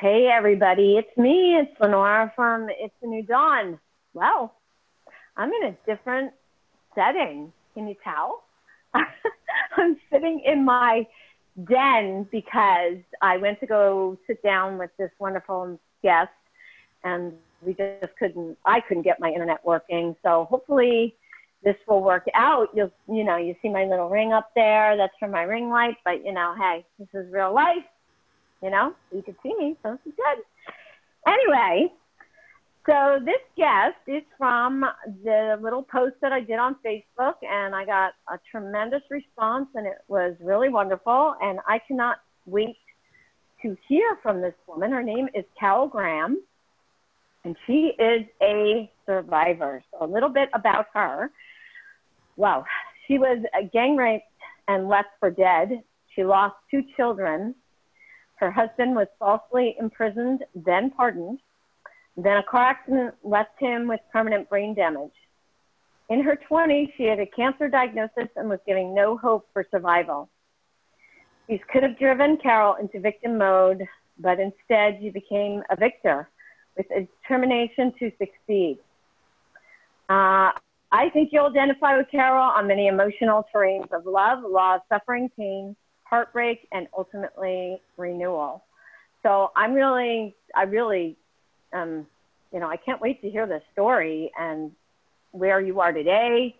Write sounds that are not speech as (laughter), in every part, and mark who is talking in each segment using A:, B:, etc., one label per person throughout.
A: Hey, everybody, it's me. It's Lenora from It's a New Dawn. Well, I'm in a different setting. Can you tell? (laughs) I'm sitting in my den because I went to go sit down with this wonderful guest and we just couldn't, I couldn't get my internet working. So hopefully this will work out. You'll, you know, you see my little ring up there. That's from my ring light, but you know, hey, this is real life. You know, you can see me, so is good. Anyway, so this guest is from the little post that I did on Facebook, and I got a tremendous response, and it was really wonderful. And I cannot wait to hear from this woman. Her name is Carol Graham, and she is a survivor. So a little bit about her. Wow, she was gang raped and left for dead. She lost two children her husband was falsely imprisoned, then pardoned. Then a car accident left him with permanent brain damage. In her 20s, she had a cancer diagnosis and was giving no hope for survival. These could have driven Carol into victim mode, but instead she became a victor with a determination to succeed. Uh, I think you'll identify with Carol on many emotional terrains of love, loss, suffering, pain, heartbreak, and ultimately renewal. So I'm really, I really, um, you know, I can't wait to hear the story and where you are today.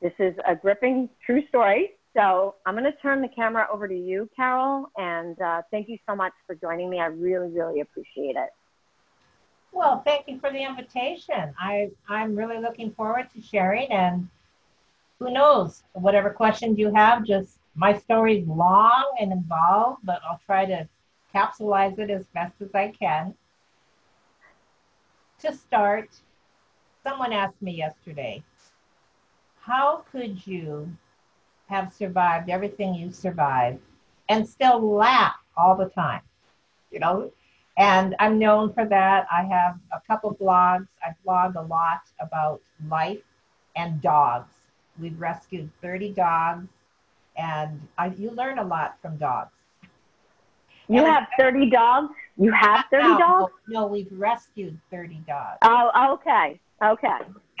A: This is a gripping true story. So I'm going to turn the camera over to you, Carol, and uh, thank you so much for joining me. I really, really appreciate it.
B: Well, thank you for the invitation. I, I'm really looking forward to sharing, and who knows, whatever questions you have, just my story's long and involved, but I'll try to capsulize it as best as I can. To start, someone asked me yesterday, how could you have survived everything you survived and still laugh all the time? You know, and I'm known for that. I have a couple blogs. I blog a lot about life and dogs. We've rescued 30 dogs and I, you learn a lot from dogs.
A: You and have 30 dogs? You have 30 no, dogs?
B: No, we've rescued 30 dogs.
A: Oh, okay. Okay. (laughs)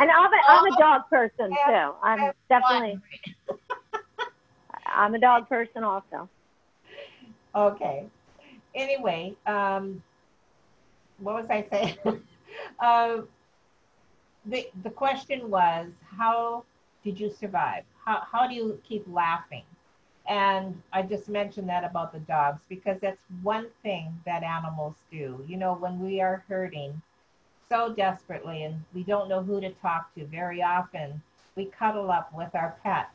A: and I'm a, I'm a dog person too. I'm definitely, (laughs) I'm a dog person also.
B: Okay. Anyway, um, what was I saying? (laughs) uh, the, the question was, how did you survive? How, how do you keep laughing? And I just mentioned that about the dogs because that's one thing that animals do. You know, when we are hurting so desperately and we don't know who to talk to, very often we cuddle up with our pet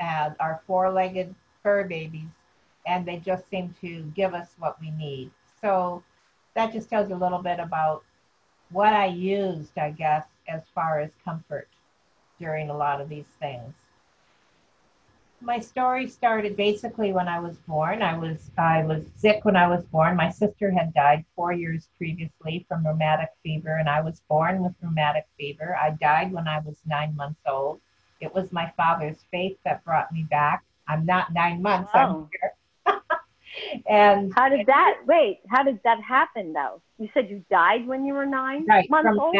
B: and our four legged fur babies, and they just seem to give us what we need. So that just tells you a little bit about what I used, I guess, as far as comfort during a lot of these things my story started basically when I was born. I was I was sick when I was born. My sister had died four years previously from rheumatic fever, and I was born with rheumatic fever. I died when I was nine months old. It was my father's faith that brought me back. I'm not nine months. I'm oh. here. (laughs)
A: and how did that? Wait, how did that happen though? You said you died when you were nine
B: right,
A: months
B: from
A: old.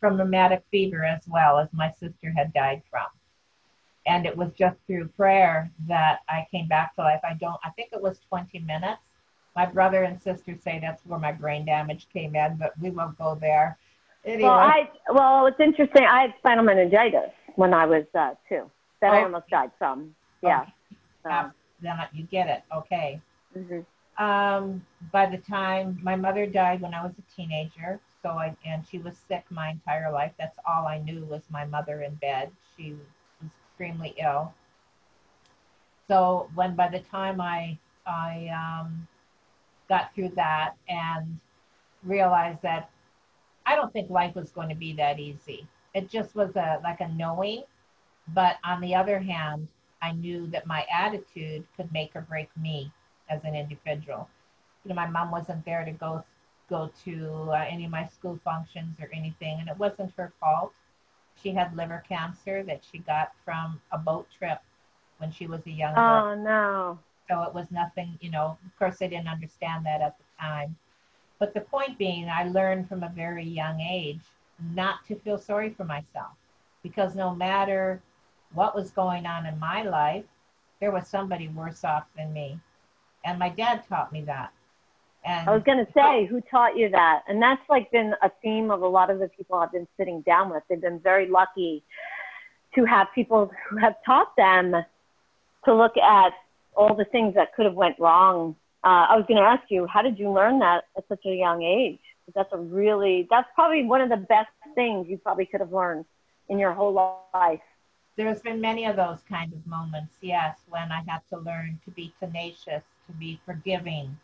B: From rheumatic fever as well as my sister had died from and it was just through prayer that I came back to life. I don't, I think it was 20 minutes. My brother and sister say that's where my brain damage came in, but we won't go there.
A: Anyway. Well, I, well, it's interesting. I had spinal meningitis when I was uh, two that I almost died from. Yeah.
B: Okay. Um, then you get it. Okay. Mm-hmm. Um, by the time my mother died when I was a teenager, so I and she was sick my entire life. That's all I knew was my mother in bed. She extremely ill. So when by the time I I um, got through that and realized that I don't think life was going to be that easy. It just was a like a knowing, but on the other hand, I knew that my attitude could make or break me as an individual. You know, my mom wasn't there to go go to uh, any of my school functions or anything, and it wasn't her fault. She had liver cancer that she got from a boat trip when she was a young oh, girl.
A: Oh no.
B: So it was nothing, you know, of course, I didn't understand that at the time. But the point being, I learned from a very young age not to feel sorry for myself because no matter what was going on in my life, there was somebody worse off than me. And my dad taught me that.
A: And I was going to say, who taught you that? And that's like been a theme of a lot of the people I've been sitting down with. They've been very lucky to have people who have taught them to look at all the things that could have went wrong. Uh, I was going to ask you, how did you learn that at such a young age? That's a really, that's probably one of the best things you probably could have learned in your whole life.
B: There's been many of those kind of moments, yes, when I had to learn to be tenacious, to be forgiving.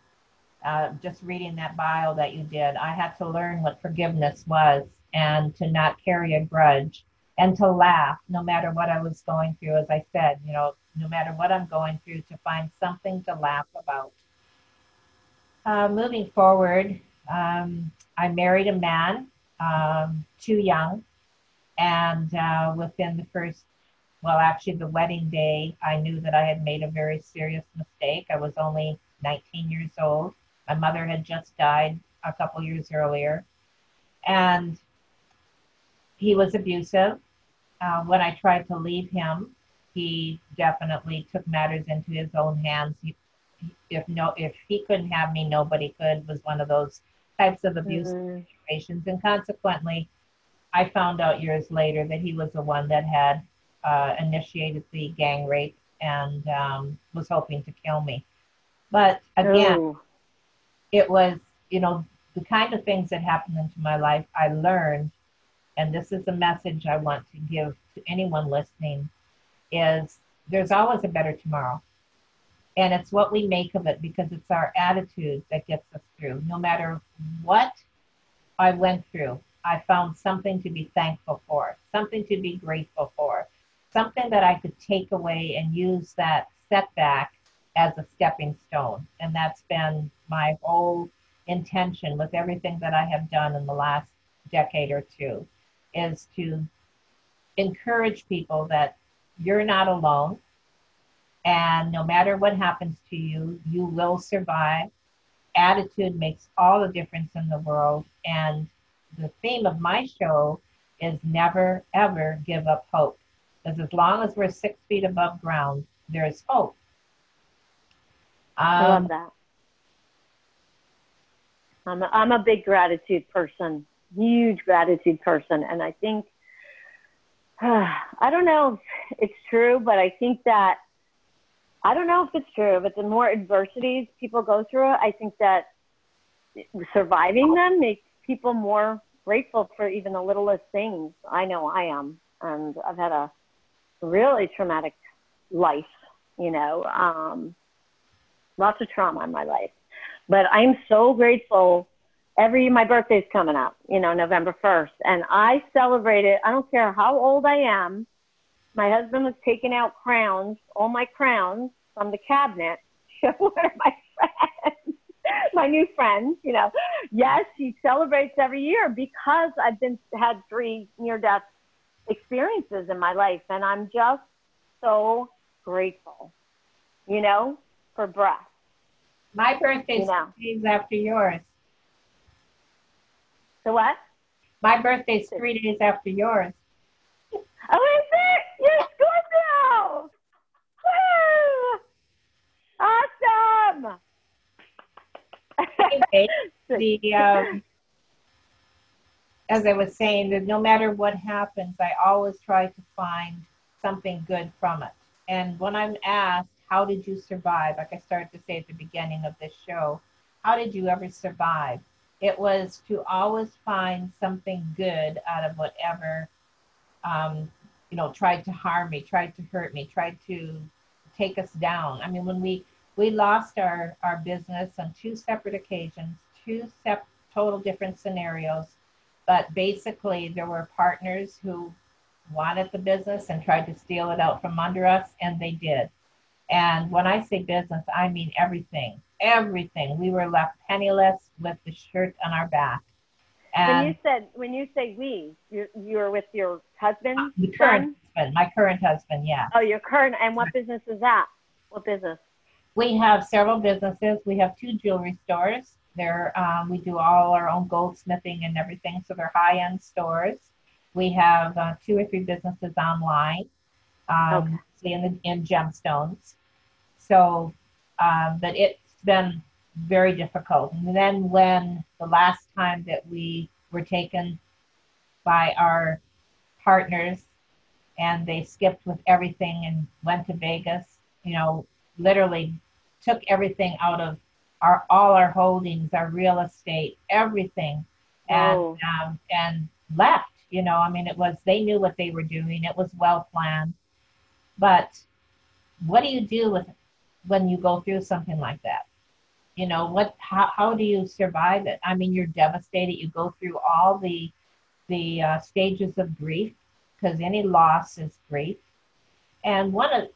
B: Uh, just reading that bio that you did, I had to learn what forgiveness was and to not carry a grudge and to laugh no matter what I was going through. As I said, you know, no matter what I'm going through, to find something to laugh about. Uh, moving forward, um, I married a man um, too young, and uh, within the first, well, actually, the wedding day, I knew that I had made a very serious mistake. I was only 19 years old. My mother had just died a couple years earlier, and he was abusive. Uh, when I tried to leave him, he definitely took matters into his own hands. He, if no, if he couldn't have me, nobody could. Was one of those types of abuse mm-hmm. situations, and consequently, I found out years later that he was the one that had uh, initiated the gang rape and um, was hoping to kill me. But again, Ooh. It was you know the kind of things that happened into my life. I learned, and this is a message I want to give to anyone listening: is there's always a better tomorrow. And it's what we make of it because it's our attitude that gets us through. No matter what I went through, I found something to be thankful for, something to be grateful for, something that I could take away and use that setback as a stepping stone. And that's been my whole intention with everything that I have done in the last decade or two is to encourage people that you're not alone. And no matter what happens to you, you will survive. Attitude makes all the difference in the world. And the theme of my show is never, ever give up hope. Because as long as we're six feet above ground, there is hope.
A: Um, I love um, that. I'm a, I'm a big gratitude person, huge gratitude person. And I think, uh, (sighs) I don't know if it's true, but I think that I don't know if it's true, but the more adversities people go through, I think that surviving them makes people more grateful for even the littlest things. I know I am, and I've had a really traumatic life, you know, um, lots of trauma in my life. But I'm so grateful. Every my birthday's coming up, you know, November 1st, and I celebrate it. I don't care how old I am my husband was taking out crowns, all my crowns from the cabinet, show one of my friends, (laughs) my new friends, you know. Yes, he celebrates every year because I've been had three near death experiences in my life and I'm just so grateful, you know, for breath.
B: My birthday's you know. three days after yours.
A: So what?
B: My birthday's three days after yours.
A: Oh, is it? You're Scorpio! Woo! Awesome!
B: the, (laughs) um, as I was saying, that no matter what happens, I always try to find something good from it. And when I'm asked, how did you survive? Like I started to say at the beginning of this show, how did you ever survive? It was to always find something good out of whatever um, you know, tried to harm me, tried to hurt me, tried to take us down. I mean, when we we lost our our business on two separate occasions, two sep- total different scenarios, but basically there were partners who wanted the business and tried to steal it out from under us, and they did. And when I say business, I mean everything, everything. We were left penniless with the shirt on our back.
A: And when you said when you say we, you're you're with your husband,
B: the current husband, my current husband, yeah.
A: Oh, your current, and what business is that? What business?
B: We have several businesses. We have two jewelry stores. They're, um, we do all our own goldsmithing and everything, so they're high end stores. We have uh, two or three businesses online, um, okay. In, the, in gemstones. So, um, but it's been very difficult. And then when the last time that we were taken by our partners and they skipped with everything and went to Vegas, you know, literally took everything out of our all our holdings, our real estate, everything, and oh. um, and left. You know, I mean, it was they knew what they were doing. It was well planned, but what do you do with when you go through something like that? You know, what? How how do you survive it? I mean, you're devastated. You go through all the the uh, stages of grief because any loss is grief. And one of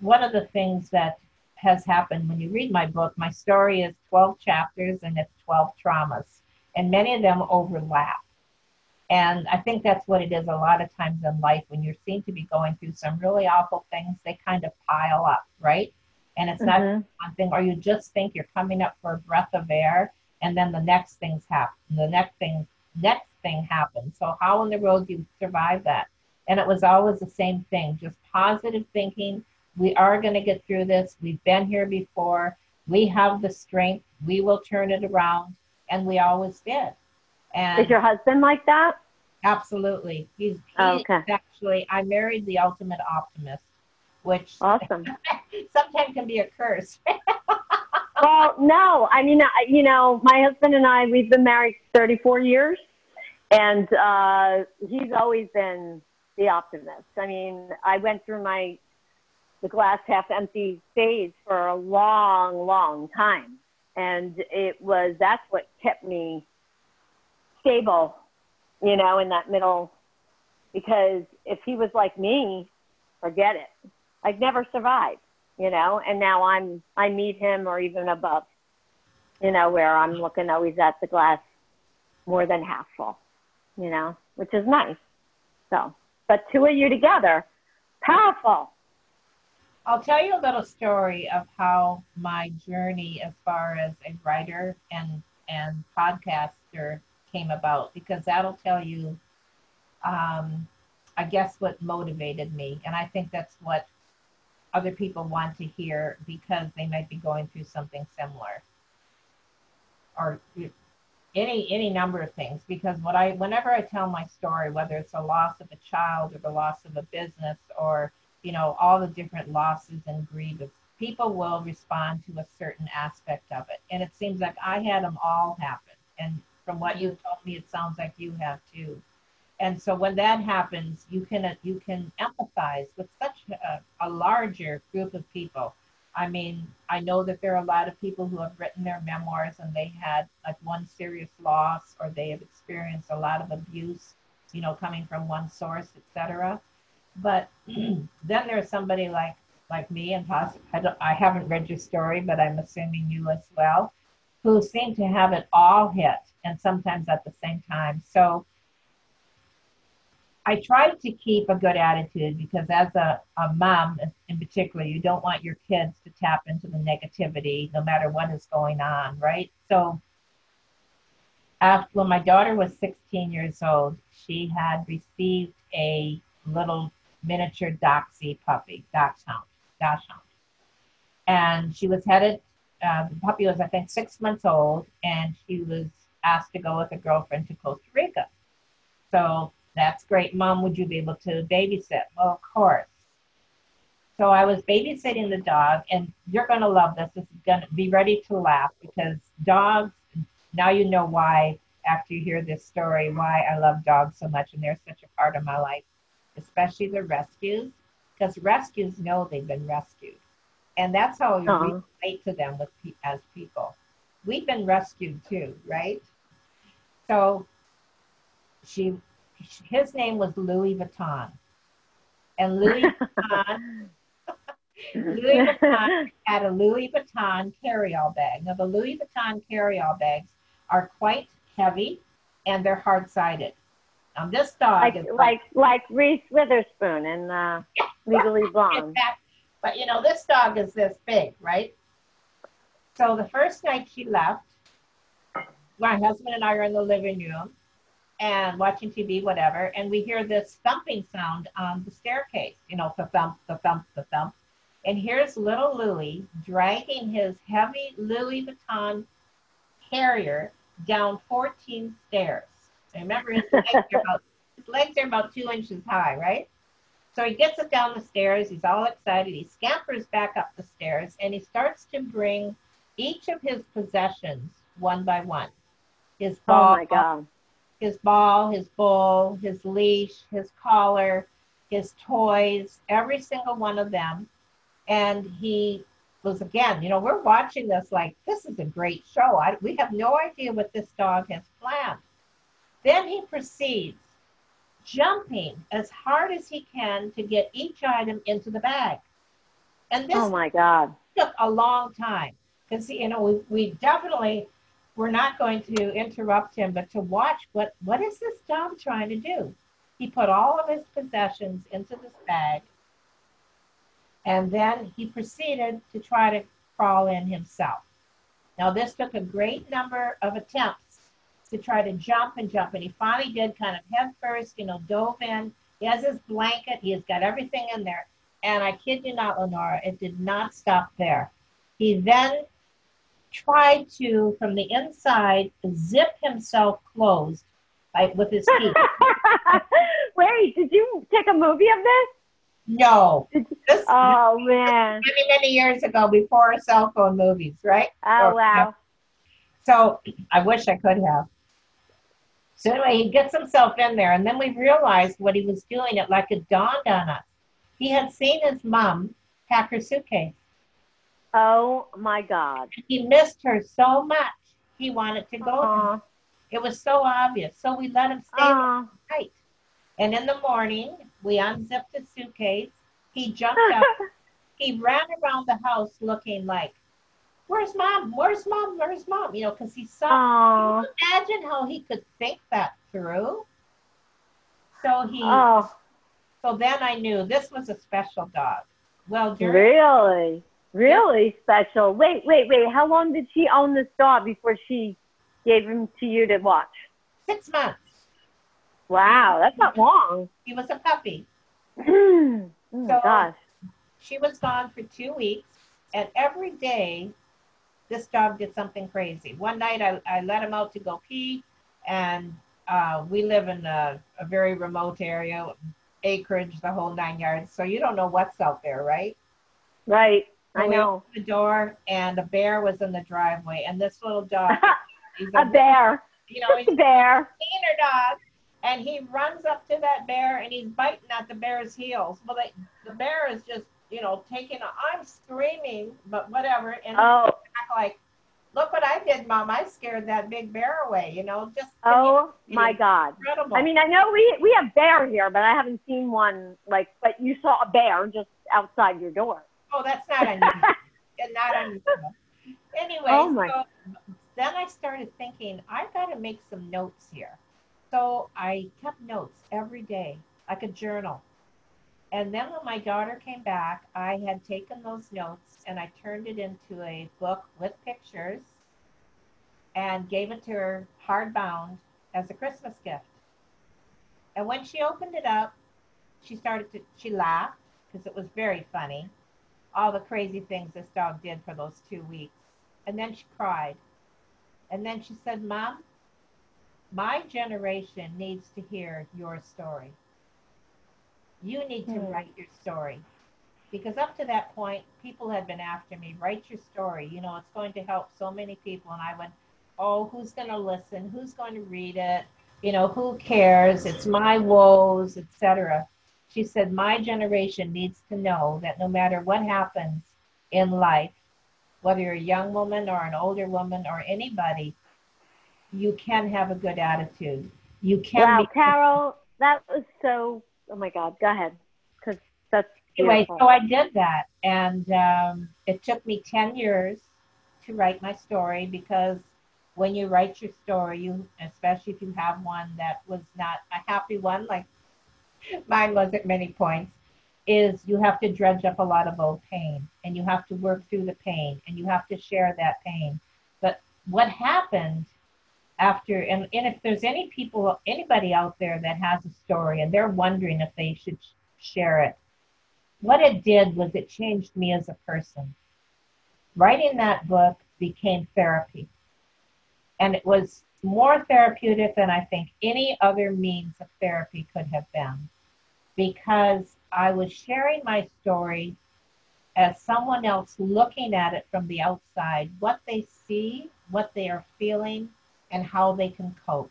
B: one of the things that has happened when you read my book, my story is 12 chapters and it's 12 traumas, and many of them overlap. And I think that's what it is a lot of times in life when you seem to be going through some really awful things, they kind of pile up, right? And it's mm-hmm. not one thing, or you just think you're coming up for a breath of air, and then the next things happen, the next thing, next thing happens. So how in the world do you survive that? And it was always the same thing, just positive thinking. We are going to get through this. We've been here before. We have the strength. We will turn it around. And we always did.
A: And is your husband like that?
B: Absolutely. He's, oh, okay. actually, I married the ultimate optimist, which
A: awesome. (laughs)
B: sometimes can be a curse. (laughs)
A: well, no, I mean, you know, my husband and I, we've been married 34 years, and uh, he's always been the optimist. I mean, I went through my the glass half empty phase for a long, long time. And it was that's what kept me stable, you know, in that middle because if he was like me, forget it. I'd never survive, you know, and now I'm I meet him or even above, you know, where I'm looking always at the glass more than half full, you know, which is nice. So but two of you together, powerful.
B: I'll tell you a little story of how my journey as far as a writer and and podcaster came about because that'll tell you um, I guess what motivated me. And I think that's what other people want to hear because they might be going through something similar. Or any any number of things. Because what I whenever I tell my story, whether it's a loss of a child or the loss of a business or you know all the different losses and grief, people will respond to a certain aspect of it, and it seems like I had them all happen. And from what you told me, it sounds like you have too. And so when that happens, you can you can empathize with such a, a larger group of people I mean, I know that there are a lot of people who have written their memoirs and they had like one serious loss or they have experienced a lot of abuse, you know, coming from one source, etc. But (clears throat) then there's somebody like like me and possibly I, I haven't read your story, but I'm assuming you as well, who seem to have it all hit and sometimes at the same time. So I try to keep a good attitude because as a, a mom in particular, you don't want your kids to tap into the negativity no matter what is going on, right? So after when my daughter was 16 years old, she had received a little miniature Doxy puppy, Dachshund, Dachshund. And she was headed, uh, the puppy was, I think, six months old, and she was asked to go with a girlfriend to Costa Rica. So that's great. Mom, would you be able to babysit? Well, of course. So I was babysitting the dog, and you're going to love this. This is going to be ready to laugh because dogs, now you know why, after you hear this story, why I love dogs so much, and they're such a part of my life, especially the rescues, because rescues know they've been rescued. And that's how you uh-huh. relate to them with as people. We've been rescued too, right? So she his name was Louis Vuitton. And Louis (laughs) Vuitton, Louis Vuitton had a Louis Vuitton carry-all bag. Now the Louis Vuitton carry-all bags are quite heavy and they're hard-sided. Now this dog
A: like, is like like Reese Witherspoon and uh, (laughs) Legally Blonde.
B: But you know this dog is this big, right? So the first night she left, my husband and I are in the living room and watching TV, whatever, and we hear this thumping sound on the staircase, you know, the thump, the thump, the thump. And here's little Louis dragging his heavy Louis Vuitton carrier down 14 stairs. I remember his (laughs) legs, are about, his legs are about two inches high, right? So he gets it down the stairs. He's all excited. He scampers back up the stairs and he starts to bring each of his possessions one by one. His ball,
A: oh my God.
B: his ball, his bowl, his leash, his collar, his toys, every single one of them. And he was again, you know, we're watching this like this is a great show. I, we have no idea what this dog has planned. Then he proceeds jumping as hard as he can to get each item into the bag. And this
A: Oh my God.
B: took a long time because you know we, we definitely we're not going to interrupt him but to watch what what is this dog trying to do he put all of his possessions into this bag and then he proceeded to try to crawl in himself now this took a great number of attempts to try to jump and jump and he finally did kind of head first you know dove in he has his blanket he has got everything in there and I kid you not, Lenora, it did not stop there. He then tried to, from the inside, zip himself closed like, with his teeth. (laughs)
A: Wait, did you take a movie of this?
B: no. This
A: Oh man.
B: many, many years ago before cell phone movies, right?
A: Oh
B: Or-
A: wow.
B: So I wish I could have. So anyway, he gets himself in there, and then we realized what he was doing. It like it dawned on us. He had seen his mom pack her suitcase.
A: Oh my God.
B: He missed her so much. He wanted to go.
A: Aw.
B: It was so obvious. So we let him stay
A: uh-huh.
B: the night. And in the morning, we unzipped his suitcase. He jumped (laughs) up. he ran around the house looking like, Where's mom? Where's mom? Where's mom? You know, because he saw.
A: Aw.
B: Imagine how he could think that through. So he.
A: Oh,
B: So then I knew this was a special dog. Well, during
A: really? Really special. Wait, wait, wait. How long did she own this dog before she gave him to you to watch?
B: six months,
A: Wow, that's not long.
B: he was a puppy. (clears throat)
A: oh
B: So-
A: gosh.
B: She was gone for two weeks, and every day this dog did something crazy. One night I, I let him out to go pee, and uh, we live in a, a very remote area, acreage, the whole nine yards. So you don't know what's out there, right?
A: Right. I
B: So we
A: know.
B: the door, and a bear was in the driveway, and this little (laughs) dog, he's
A: a bear.
B: you know, he's (laughs)
A: A bear.
B: wiener dog. And he runs up to that bear and he's biting at the bear's heels. Well, they, the bear is just, you know, taking, a, I'm screaming, but whatever. And
A: Oh,
B: back like, look what I did, mom. I scared that big bear away, you know, just
A: oh my God.
B: incredible.
A: I mean, I know we we have bear here, but I haven't seen one like. But you saw a bear just outside your door.
B: oh, that's not (laughs) unusual. and not unusual. Anyway,
A: Oh, my-
B: so then I started thinking, I've got to make some notes here. So I kept notes every day, like a journal. And then when my daughter came back, I had taken those notes and I turned it into a book with pictures and gave it to her hardbound as a Christmas gift. And when she opened it up, she started to, she laughed because it was very funny. All the crazy things this dog did for those two weeks. And then she cried. And then she said, Mom, my generation needs to hear your story. You need to
A: Hmm.
B: write your story. Because up to that point, people had been after me, write your story. You know, it's going to help so many people. And I went, oh, who's going to listen? Who's going to read it? You know, who cares? It's my woes, etc. She said, my generation needs to know that no matter what happens in life, whether you're a young woman or an older woman or anybody, you can have a good attitude. You can
A: Wow,
B: be
A: Carol, that was so. Oh my God, go ahead, because that's
B: anyway, so I did that, and um, it took me ten years to write my story because when you write your story, you especially if you have one that was not a happy one, like (laughs) mine was at many points, is you have to dredge up a lot of old pain and you have to work through the pain and you have to share that pain. But what happened after, and, and if there's any people, anybody out there that has a story and they're wondering if they should share it, what it did was it changed me as a person. Writing that book became therapy. And it was more therapeutic than I think any other means of therapy could have been because I was sharing my story as someone else looking at it from the outside, what they see, what they are feeling, and how they can cope.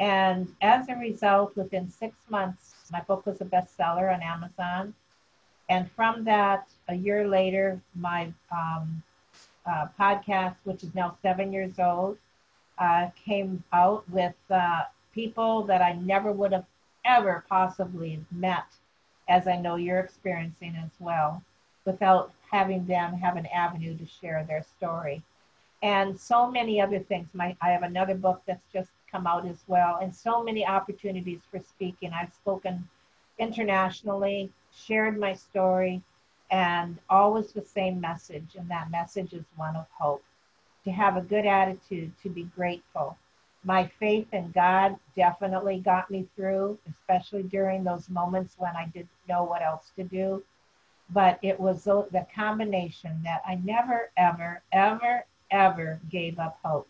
B: And as a result, within six months, my book was a bestseller on Amazon. And from that, a year later, my um, uh, podcast, which is now seven years old, uh, came out with uh, people that I never would have ever possibly met, as I know you're experiencing as well, without having them have an avenue to share their story. And so many other things. My, I have another book that's just come out as well, and so many opportunities for speaking. I've spoken internationally, shared my story, and always the same message, and that message is one of hope. To have a good attitude, to be grateful. My faith in God definitely got me through, especially during those moments when I didn't know what else to do. But it was the combination that I never, ever, ever, ever gave up hope.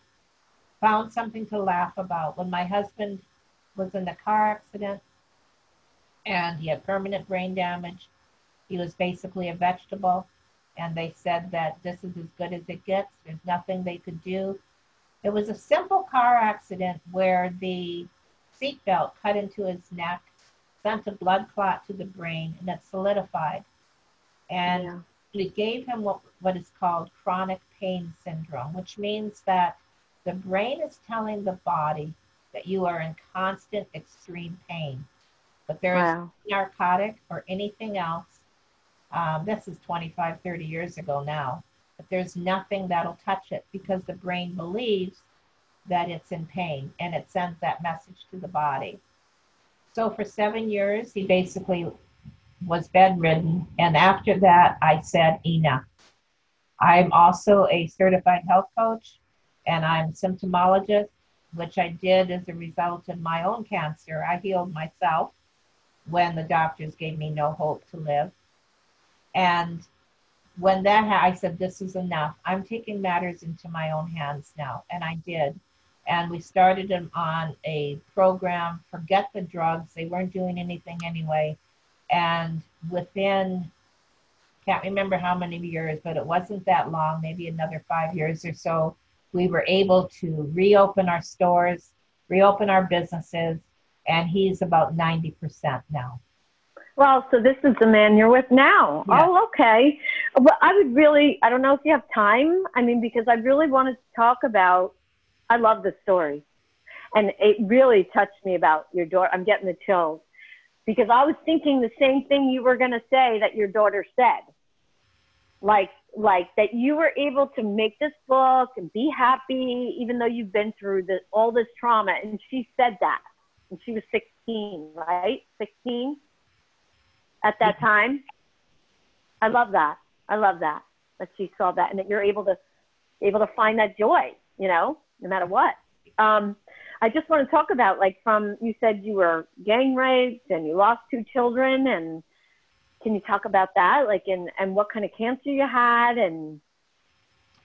B: Found something to laugh about. When my husband was in the car accident and he had permanent brain damage, he was basically a vegetable. And they said that this is as good as it gets. There's nothing they could do. It was a simple car accident where the seatbelt cut into his neck, sent a blood clot to the brain, and it solidified. And yeah. it gave him what, what is called chronic pain syndrome, which means that the brain is telling the body that you are in constant extreme pain. But there wow. is narcotic or anything else um, this is 25, 30 years ago now. But there's nothing that'll touch it because the brain believes that it's in pain and it sends that message to the body. So for seven years, he basically was bedridden. And after that, I said, enough. I'm also a certified health coach and I'm symptomologist, which I did as a result of my own cancer. I healed myself when the doctors gave me no hope to live. And when that ha- I said, this is enough. I'm taking matters into my own hands now. And I did. And we started them on a program, forget the drugs. They weren't doing anything anyway. And within, can't remember how many years, but it wasn't that long, maybe another five years or so, we were able to reopen our stores, reopen our businesses, and he's about 90% now.
A: Well, so this is the man you're with now. Yeah. Oh, okay. Well, I would really, I don't know if you have time. I mean, because I really wanted to talk about, I love the story. And it really touched me about your daughter. I'm getting the chills because I was thinking the same thing you were going to say that your daughter said. Like, like that you were able to make this book and be happy, even though you've been through the, all this trauma. And she said that. And she was 16, right? 16? at that time. I love that. I love that that she saw that and that you're able to able to find that joy, you know, no matter what. Um, I just want to talk about like from you said you were gang raped and you lost two children and can you talk about that like and and what kind of cancer you had and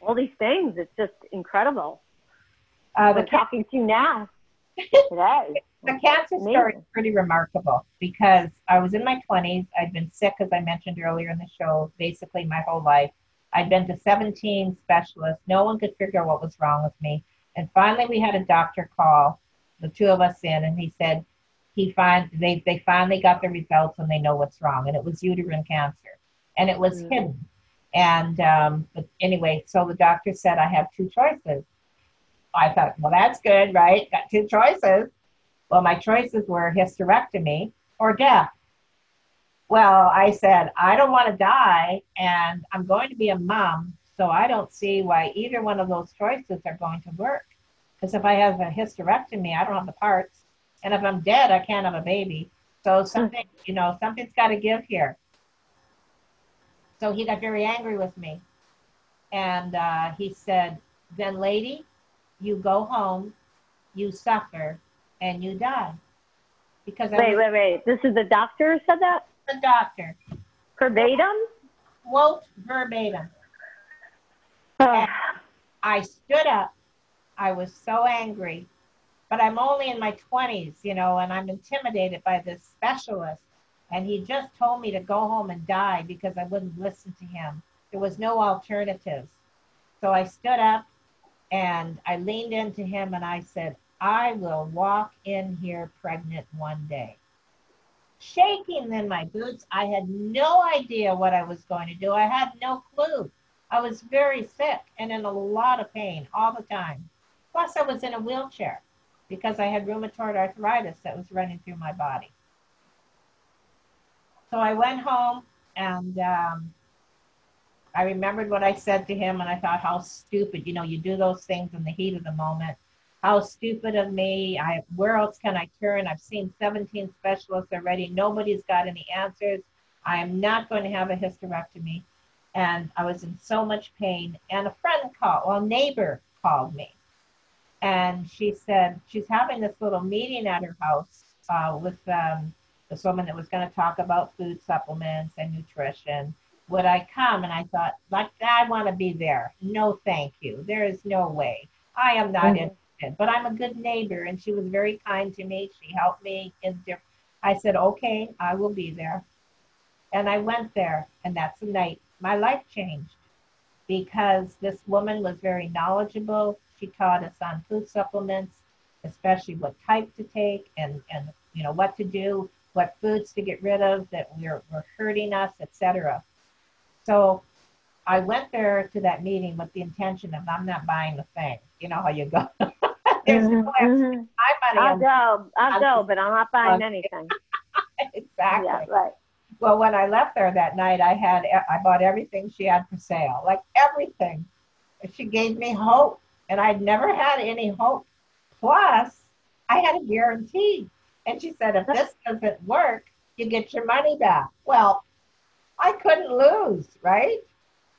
A: all these things it's just incredible uh, the talking to you now (laughs) today
B: the cancer story is pretty remarkable because I was in my 20s. I'd been sick, as I mentioned earlier in the show, basically my whole life. I'd been to 17 specialists. No one could figure out what was wrong with me. And finally, we had a doctor call the two of us in, and he said he find they they finally got the results and they know what's wrong, and it was uterine cancer, and it was mm-hmm. hidden. And um, but anyway, so the doctor said I have two choices. I thought, well, that's good, right? Got two choices. Well, my choices were hysterectomy or death. Well, I said, I don't want to die and I'm going to be a mom. So I don't see why either one of those choices are going to work. Because if I have a hysterectomy, I don't have the parts. And if I'm dead, I can't have a baby. So something, you know, something's got to give here. So he got very angry with me. And uh, he said, then, lady, you go home, you suffer, and you die.
A: Because wait, wait, wait. This is the doctor who said that?
B: The doctor.
A: Verbatim?
B: Quote verbatim. Oh. I stood up. I was so angry, but I'm only in my 20s, you know, and I'm intimidated by this specialist. And he just told me to go home and die because I wouldn't listen to him. There was no alternatives. So I stood up and I leaned into him and I said, I will walk in here pregnant one day. Shaking in my boots, I had no idea what I was going to do. I had no clue. I was very sick and in a lot of pain all the time. Plus, I was in a wheelchair because I had rheumatoid arthritis that was running through my body. So I went home and um, I remembered what I said to him, and I thought, how stupid. You know, you do those things in the heat of the moment. How stupid of me. I, where else can I turn? I've seen 17 specialists already. Nobody's got any answers. I am not going to have a hysterectomy. And I was in so much pain. And a friend called, well, a neighbor called me. And she said she's having this little meeting at her house uh, with um, this woman that was going to talk about food supplements and nutrition would I come? And I thought, like, I want to be there. No, thank you. There is no way. I am not mm-hmm. interested, but I'm a good neighbor. And she was very kind to me. She helped me in different. I said, okay, I will be there. And I went there, and that's the night my life changed because this woman was very knowledgeable. She taught us on food supplements, especially what type to take and, and you know what to do, what foods to get rid of that were, were hurting us, etc. So I went there to that meeting with the intention of I'm not buying the thing. You know how you go. (laughs) There's mm-hmm, no mm-hmm.
A: I'll go, I'll go, but I'm not buying anything. (laughs)
B: exactly.
A: Yeah, right.
B: Well, when I left there that night, I had I bought everything she had for sale, like everything. She gave me hope, and I'd never had any hope. Plus, I had a guarantee, and she said, if this doesn't work, you get your money back. Well, I couldn't lose, right?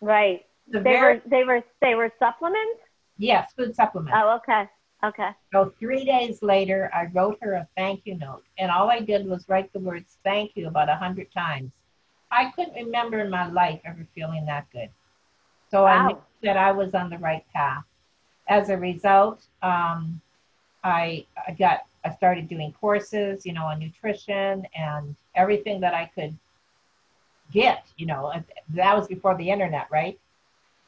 A: Right. The they very, were they were they were supplements.
B: Yes, food supplements.
A: Oh, okay. Okay.
B: So three days later, I wrote her a thank you note, and all I did was write the words "thank you" about a hundred times. I couldn't remember in my life ever feeling that good. So wow. I knew that I was on the right path. As a result, um, I, I got I started doing courses, you know, on nutrition and everything that I could get, you know, that was before the internet, right?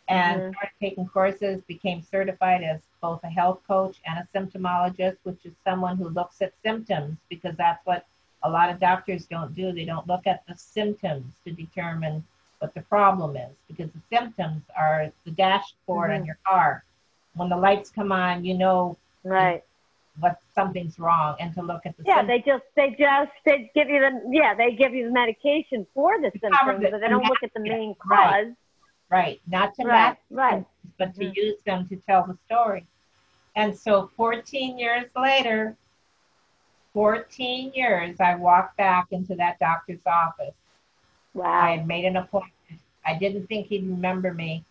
B: And mm-hmm. started taking courses, became certified as both a health coach and a symptomologist, which is someone who looks at symptoms because that's what a lot of doctors don't do. They don't look at the symptoms to determine what the problem is because the symptoms are the dashboard mm-hmm. on your car. When the lights come on, you know
A: right.
B: what something's wrong and to look at the
A: yeah symptoms. they just they just they give you the yeah they give you the medication for the symptoms but they don't look at the main cause.
B: Right, right. not to right, right. but to mm-hmm. use them to tell the story. And so 14 years later 14 years i walked back into that doctor's office.
A: Wow.
B: I had made an appointment. I didn't think he'd remember me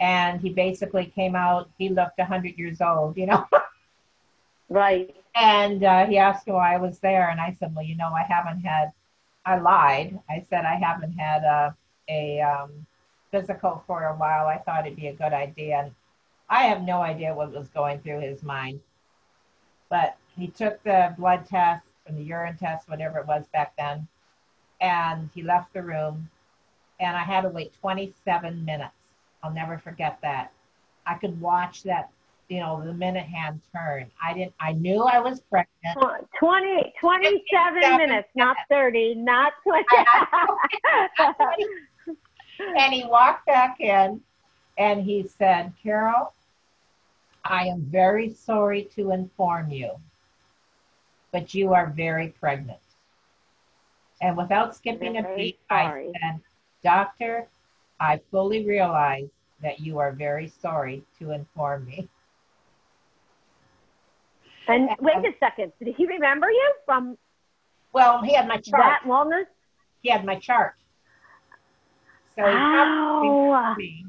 B: and he basically came out he looked 100 years old you know (laughs)
A: Right.
B: And uh, he asked me why I was there, and I said, well, you know, I haven't had. I lied. I said I haven't had a a um, physical for a while. I thought it'd be a good idea, and I have no idea what was going through his mind. But he took the blood test and the urine test, whatever it was back then, and he left the room. And I had to wait 27 minutes. I'll never forget that. I could watch that you know, the minute hand turn. I didn't, I knew I was pregnant.
A: 20, 27 minutes, not 30, not 20.
B: and he walked back in and he said, Carol, I am very sorry to inform you, but you are very pregnant. And without skipping a beat, I said, Doctor, I fully realize that you are very sorry to inform me.
A: And wait a second, did he remember you from
B: Well, he had my chart.
A: That wellness?
B: He had my chart. So he remembered oh. me,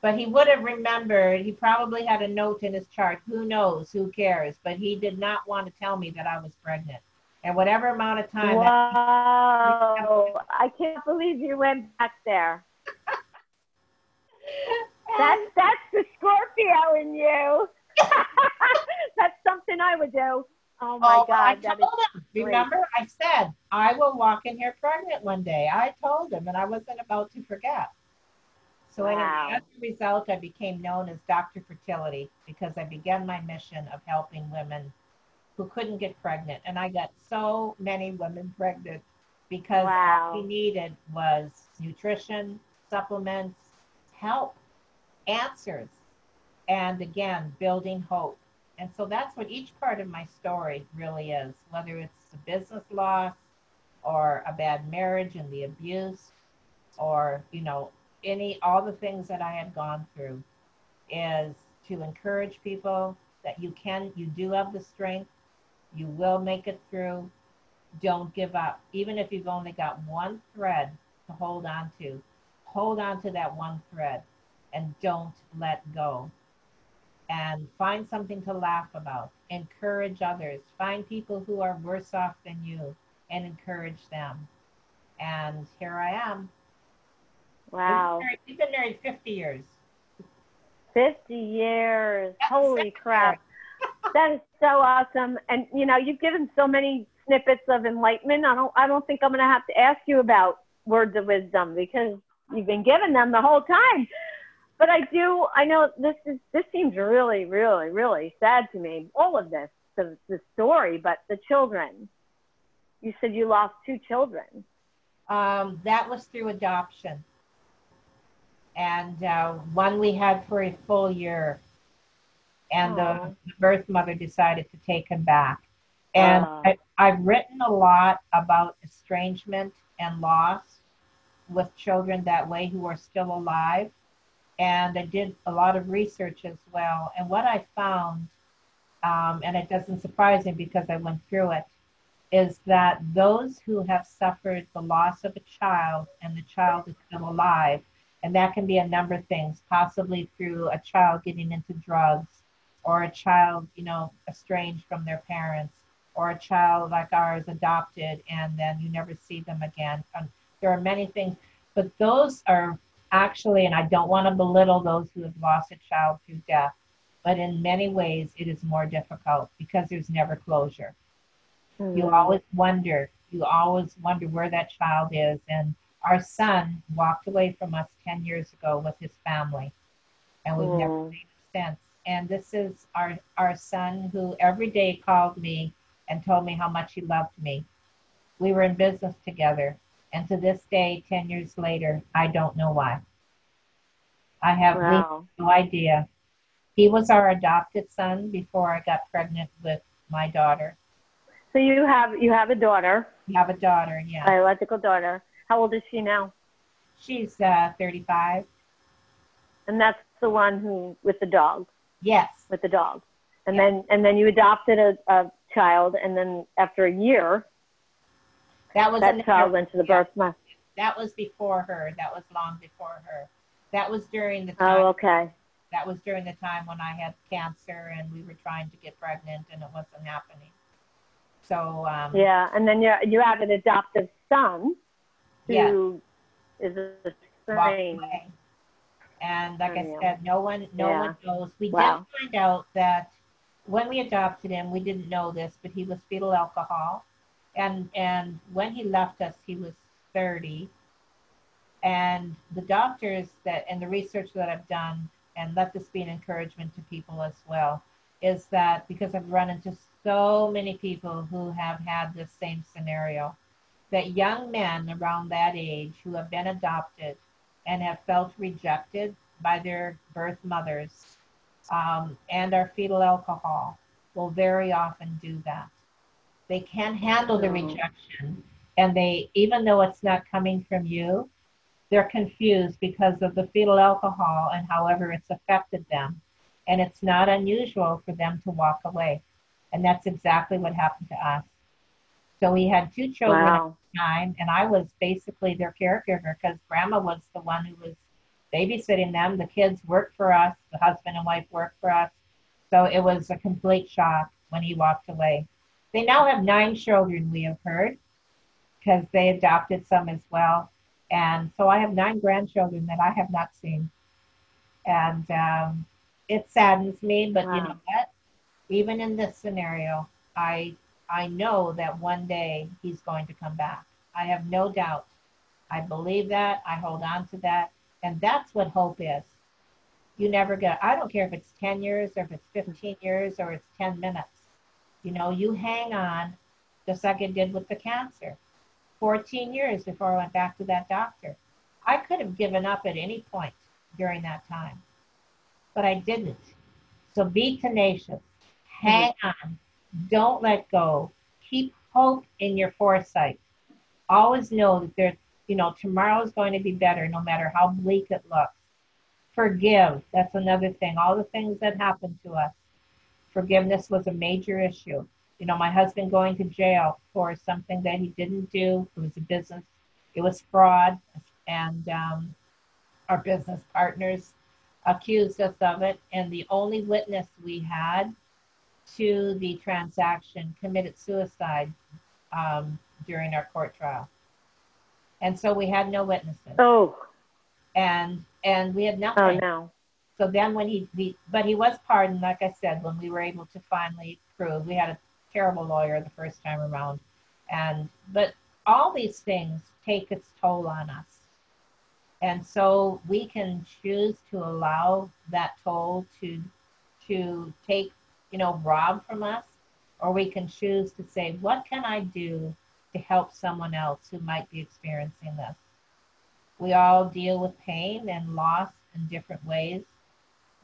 B: but he would have remembered. He probably had a note in his chart. Who knows? Who cares? But he did not want to tell me that I was pregnant. And whatever amount of time. that-
A: Wow. I can't believe you went back there. (laughs) That's that's the Scorpio in you. (laughs) that's something I would do. Oh my
B: Oh,
A: God, is
B: told him.
A: great.
B: Remember, I said I will walk in here pregnant one day. I told him, and I wasn't about to forget. So
A: Wow.
B: as a result, I became known as Dr. Fertility because I began my mission of helping women who couldn't get pregnant, and I got so many women pregnant because
A: Wow.
B: all we needed was nutrition, supplements, help, answers, and again, building hope. And so that's what each part of my story really is, whether it's a business loss or a bad marriage and the abuse or, you know, any, all the things that I had gone through is to encourage people that you can, you do have the strength, you will make it through. Don't give up. Even if you've only got one thread to hold on to, hold on to that one thread and don't let go and find something to laugh about. Encourage others. Find people who are worse off than you and encourage them. And here I am.
A: wow.
B: We've been married, been married 50 years.
A: Fifty years.
B: That's
A: Holy crap. (laughs) That is so awesome. And you know, you've given so many snippets of enlightenment. I don't I don't think I'm gonna have to ask you about words of wisdom because you've been giving them the whole time. But I do I know this is this seems really, really, really sad to me. All of this, the the story, but the children. You said you lost two children.
B: Um, that was through adoption. And uh, one we had for a full year. And the, the birth mother decided to take him back. And. I, I've written a lot about estrangement and loss with children that way who are still alive. And I did a lot of research as well. And what I found, um, and it doesn't surprise me because I went through it, is that those who have suffered the loss of a child and the child is still alive, and that can be a number of things, possibly through a child getting into drugs, or a child, you know, estranged from their parents, or a child like ours adopted and then you never see them again. There are many things, but those are actually, and I don't want to belittle those who have lost a child through death, but in many ways it is more difficult because there's never closure you
A: Mm.
B: always wonder you always wonder where that child is and our son walked away from us 10 years ago with his family and we've never
A: Mm.
B: seen him since and this is our our son who every day called me and told me how much he loved me we were in business together and to this day 10 years later i don't know why i have
A: Wow.
B: no idea he was our adopted son before i got pregnant with my daughter
A: So you have you have a daughter,
B: You have a daughter yeah
A: biological daughter. How old is she now?
B: She's uh, 35.
A: And that's the one who with the dog,
B: Yes.
A: with the dog. And
B: Yeah.
A: then and then you adopted a, a child, and then after a year,
B: That was
A: that child went to the
B: yeah,
A: birth mother.
B: That was before her. That was long before her. That was during the time.
A: Oh, okay.
B: That was during the time when I had cancer and we were trying to get pregnant and it wasn't happening. So um,
A: Yeah, and then you you have an adoptive son who is a strange.
B: And like
A: Unreal.
B: I said, no one, no
A: Yeah.
B: one knows. We
A: Wow.
B: did find out that when we adopted him, we didn't know this, but he was fetal alcohol, and and when he left us, he was 30. And the doctors that and the research that I've done, and let this be an encouragement to people as well, is that because I've run into so many people who have had this same scenario, that young men around that age who have been adopted and have felt rejected by their birth mothers um, and are fetal alcohol will very often do that. They can't handle the rejection, and they, even though it's not coming from you, they're confused because of the fetal alcohol and however it's affected them. And it's not unusual for them to walk away. And that's exactly what happened to us. So we had two children
A: Wow.
B: at the time, and I was basically their caregiver because grandma was the one who was babysitting them. The kids worked for us, the husband and wife worked for us. So it was a complete shock when he walked away. They now have nine children, we have heard, because they adopted some as well. And so I have nine grandchildren that I have not seen. And um, it saddens me, but you know what? Even in this scenario, I I know that one day he's going to come back. I have no doubt. I believe that. I hold on to that. And that's what hope is. You never get, I don't care if it's 10 years or if it's 15 years or it's 10 minutes. You know, you hang on just like it did with the cancer. 14 years before I went back to that doctor. I could have given up at any point during that time, but I didn't. So be tenacious, hang mm-hmm. on, don't let go, keep hope in your foresight. Always know that there, you know, tomorrow is going to be better no matter how bleak it looks. Forgive. That's another thing. All the things that happen to us. Forgiveness was a major issue. You know, my husband going to jail for something that he didn't do. It was a business. It was fraud, and um, our business partners accused us of it. And the only witness we had to the transaction committed suicide um, during our court trial. And so we had no witnesses.
A: Oh,
B: And and we had nothing.
A: oh no.
B: So then when he, he but he was pardoned, like I said, when we were able to finally prove we had a terrible lawyer the first time around. And but all these things take its toll on us. And so we can choose to allow that toll to to take, you know, rob from us, or we can choose to say, what can I do to help someone else who might be experiencing this? We all deal with pain and loss in different ways,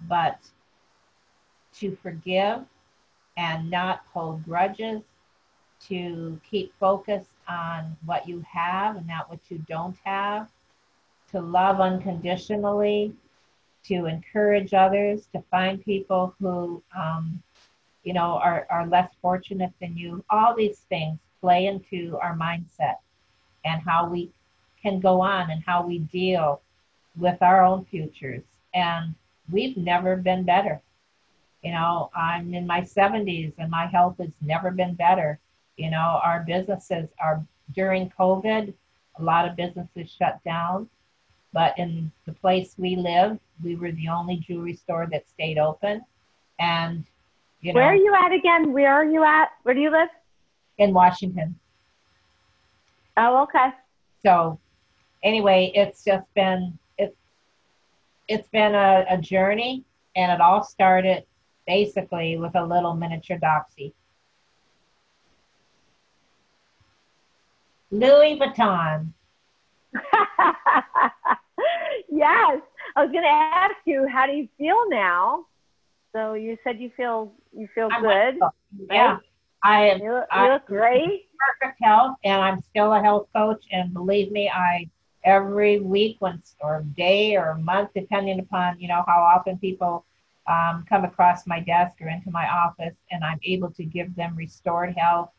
B: but to forgive and not hold grudges, to keep focused on what you have and not what you don't have, to love unconditionally, to encourage others, to find people who, um, you know, are, are less fortunate than you. All these things play into our mindset and how we can go on and how we deal with our own futures. And we've never been better. You know, I'm in my 70s and my health has never been better. You know, our businesses are during COVID, a lot of businesses shut down. But in the place we live, we were the only jewelry store that stayed open. And, you know,
A: Where are you at again? Where are you at? Where do you live?
B: in Washington.
A: Oh, okay.
B: So anyway, it's just been it's been a, a journey and it all started basically with a little miniature doxy. Louis Vuitton. (laughs)
A: yes. I was going to ask you, how do you feel now? So you said you feel you feel
B: I'm
A: good.
B: Yeah. I am
A: You, look-
B: I-
A: you look great.
B: perfect health and I'm still a health coach and believe me I every week once or day or month depending upon you know how often people um, come across my desk or into my office and I'm able to give them restored health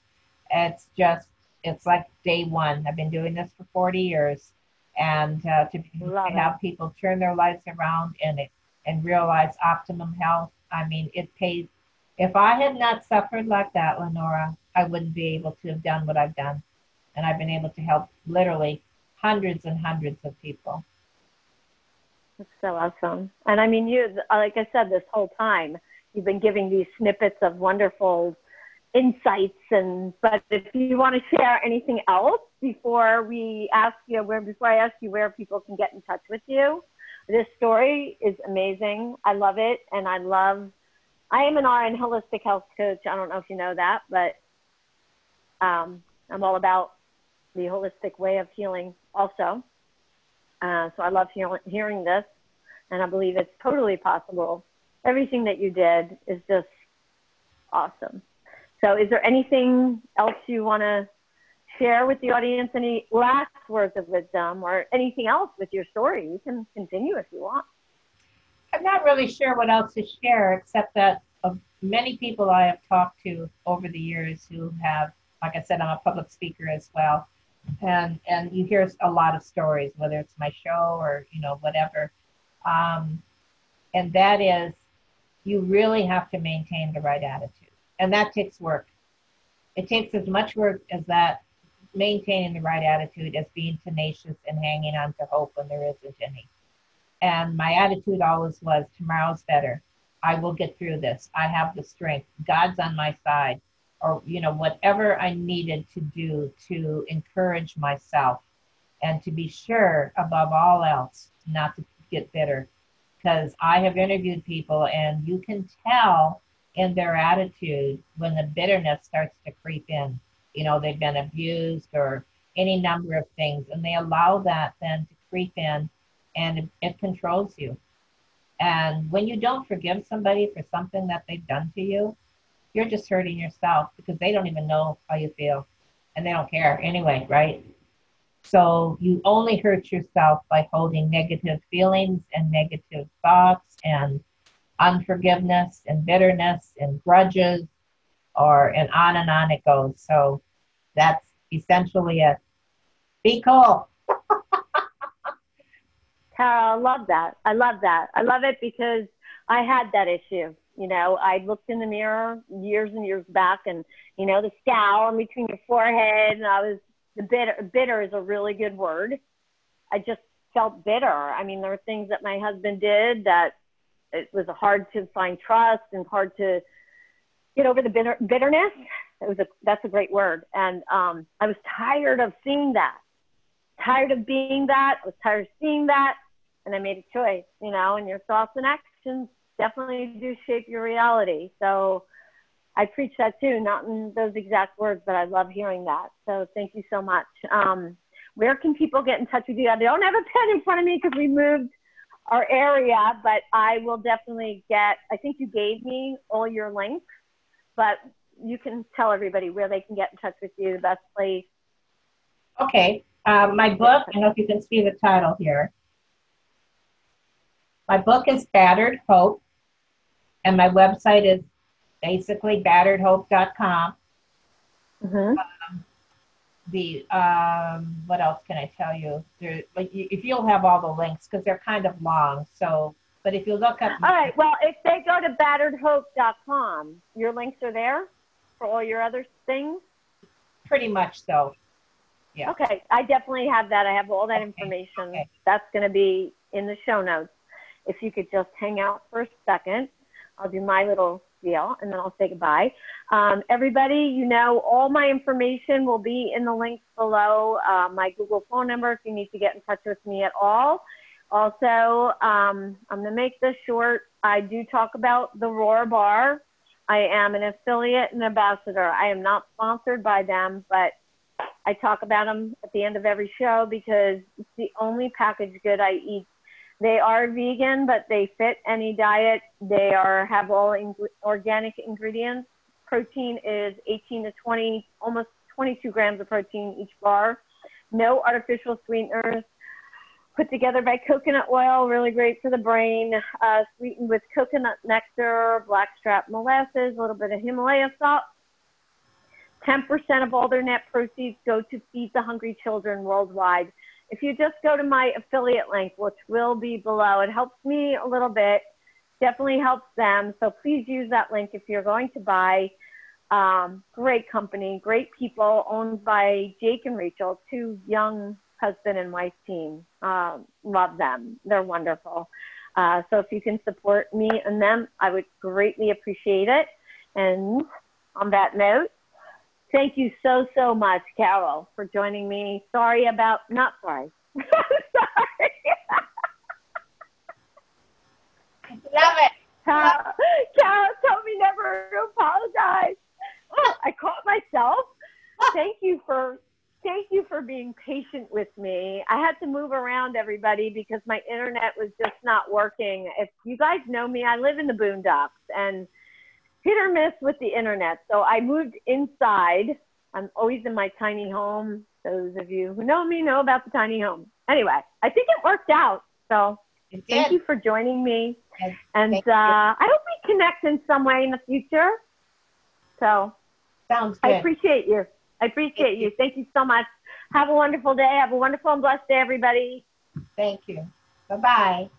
B: it's just it's like day one I've been doing this for 40 years and uh, to,
A: Love
B: to
A: it.
B: have people turn their lives around and it and realize optimum health I mean it pays if I had not suffered like that, Lenora, I wouldn't be able to have done what I've done. And I've been able to help literally hundreds and hundreds of people.
A: That's so awesome. And I mean, you, like I said, this whole time, you've been giving these snippets of wonderful insights. And, but if you want to share anything else before we ask you, where, before I ask you where people can get in touch with you, this story is amazing. I love it. And I love, I am an RN holistic health coach. I don't know if you know that, but um, I'm all about the holistic way of healing also. Uh, so I love hear- hearing this, and I believe it's totally possible. Everything that you did is just awesome. So, is there anything else you want to share with the audience? Any last words of wisdom or anything else with your story? You can continue if you want.
B: I'm not really sure what else to share except that of many people I have talked to over the years who have like I said, I'm a public speaker as well. And, and you hear a lot of stories, whether it's my show or, you know, whatever. Um, and that is, you really have to maintain the right attitude. And that takes work. It takes as much work as that maintaining the right attitude as being tenacious and hanging on to hope when there isn't any. And my attitude always was tomorrow's better. I will get through this. I have the strength. God's on my side. Or, you know, whatever I needed to do to encourage myself and to be sure, above all else, not to get bitter. Because I have interviewed people and you can tell in their attitude when the bitterness starts to creep in. You know, they've been abused or any number of things, and they allow that then to creep in and it, controls you. And when you don't forgive somebody for something that they've done to you, you're just hurting yourself because they don't even know how you feel and they don't care anyway, right? So you only hurt yourself by holding negative feelings and negative thoughts and unforgiveness and bitterness and grudges or and on and on it goes. So that's essentially it. Be cool. (laughs)
A: Tara, I love that. I love that. I love it because I had that issue. You know, I looked in the mirror years and years back, and you know, the scowl in between your forehead, and I was the bitter. Bitter is a really good word. I just felt bitter. I mean, there were things that my husband did that it was hard to find trust and hard to get over the bitter, bitterness. It was a that's a great word, and um, I was tired of seeing that. Tired of being that. I was tired of seeing that and I made a choice, you know, and your thoughts and actions definitely do shape your reality. So I preach that too, not in those exact words, but I love hearing that. So thank you so much. Um, where can people get in touch with you? I don't have a pen in front of me because we moved our area, but I will definitely get, I think you gave me all your links, but you can tell everybody where they can get in touch with you, the best place.
B: Okay. Um, my book, I don't know if you can see the title here. My book is Battered Hope, and my website is basically batteredhope.com. Mm-hmm. Um, the um, what else can I tell you? There, like if you'll have all the links because they're kind of long. So, but if you look up,
A: all right. Well, if they go to batteredhope.com, your links are there for all your other things.
B: Pretty much so. Yeah.
A: Okay, I definitely have that. I have all that okay. information. Okay. That's going to be in the show notes if you could just hang out for a second. I'll do my little deal and then I'll say goodbye. Um, everybody, you know, all my information will be in the links below. Uh, my Google phone number if you need to get in touch with me at all. Also, um, I'm going to make this short. I do talk about the Roar Bar. I am an affiliate and ambassador. I am not sponsored by them, but I talk about them at the end of every show because it's the only packaged good I eat they are vegan, but they fit any diet. They are have all ing- organic ingredients. Protein is 18 to 20, almost 22 grams of protein each bar. No artificial sweeteners. Put together by coconut oil, really great for the brain. Uh, sweetened with coconut nectar, blackstrap molasses, a little bit of Himalaya salt. 10% of all their net proceeds go to feed the hungry children worldwide if you just go to my affiliate link, which will be below, it helps me a little bit, definitely helps them. So please use that link if you're going to buy. Um, great company, great people, owned by Jake and Rachel, two young husband and wife team. Um, love them. They're wonderful. Uh, so if you can support me and them, I would greatly appreciate it. And on that note, Thank you so, so much, Carol, for joining me. Sorry about, not sorry. (laughs) sorry.
B: Love it.
A: Carol, Carol told me never to apologize. Oh, I caught myself. Thank you for thank you for being patient with me. I had to move around everybody because my internet was just not working. If you guys know me, I live in the boondocks and hit or miss with the internet. So I moved inside. I'm always in my tiny home. Those of you who know me know about the tiny home. Anyway, I think it worked out. So thank you for joining me. And uh, I hope we connect in some way in the future. So
B: sounds good.
A: I appreciate you. I appreciate you. Thank you so much. Have a wonderful day. Have a wonderful and blessed day, everybody.
B: Thank you. Bye-bye.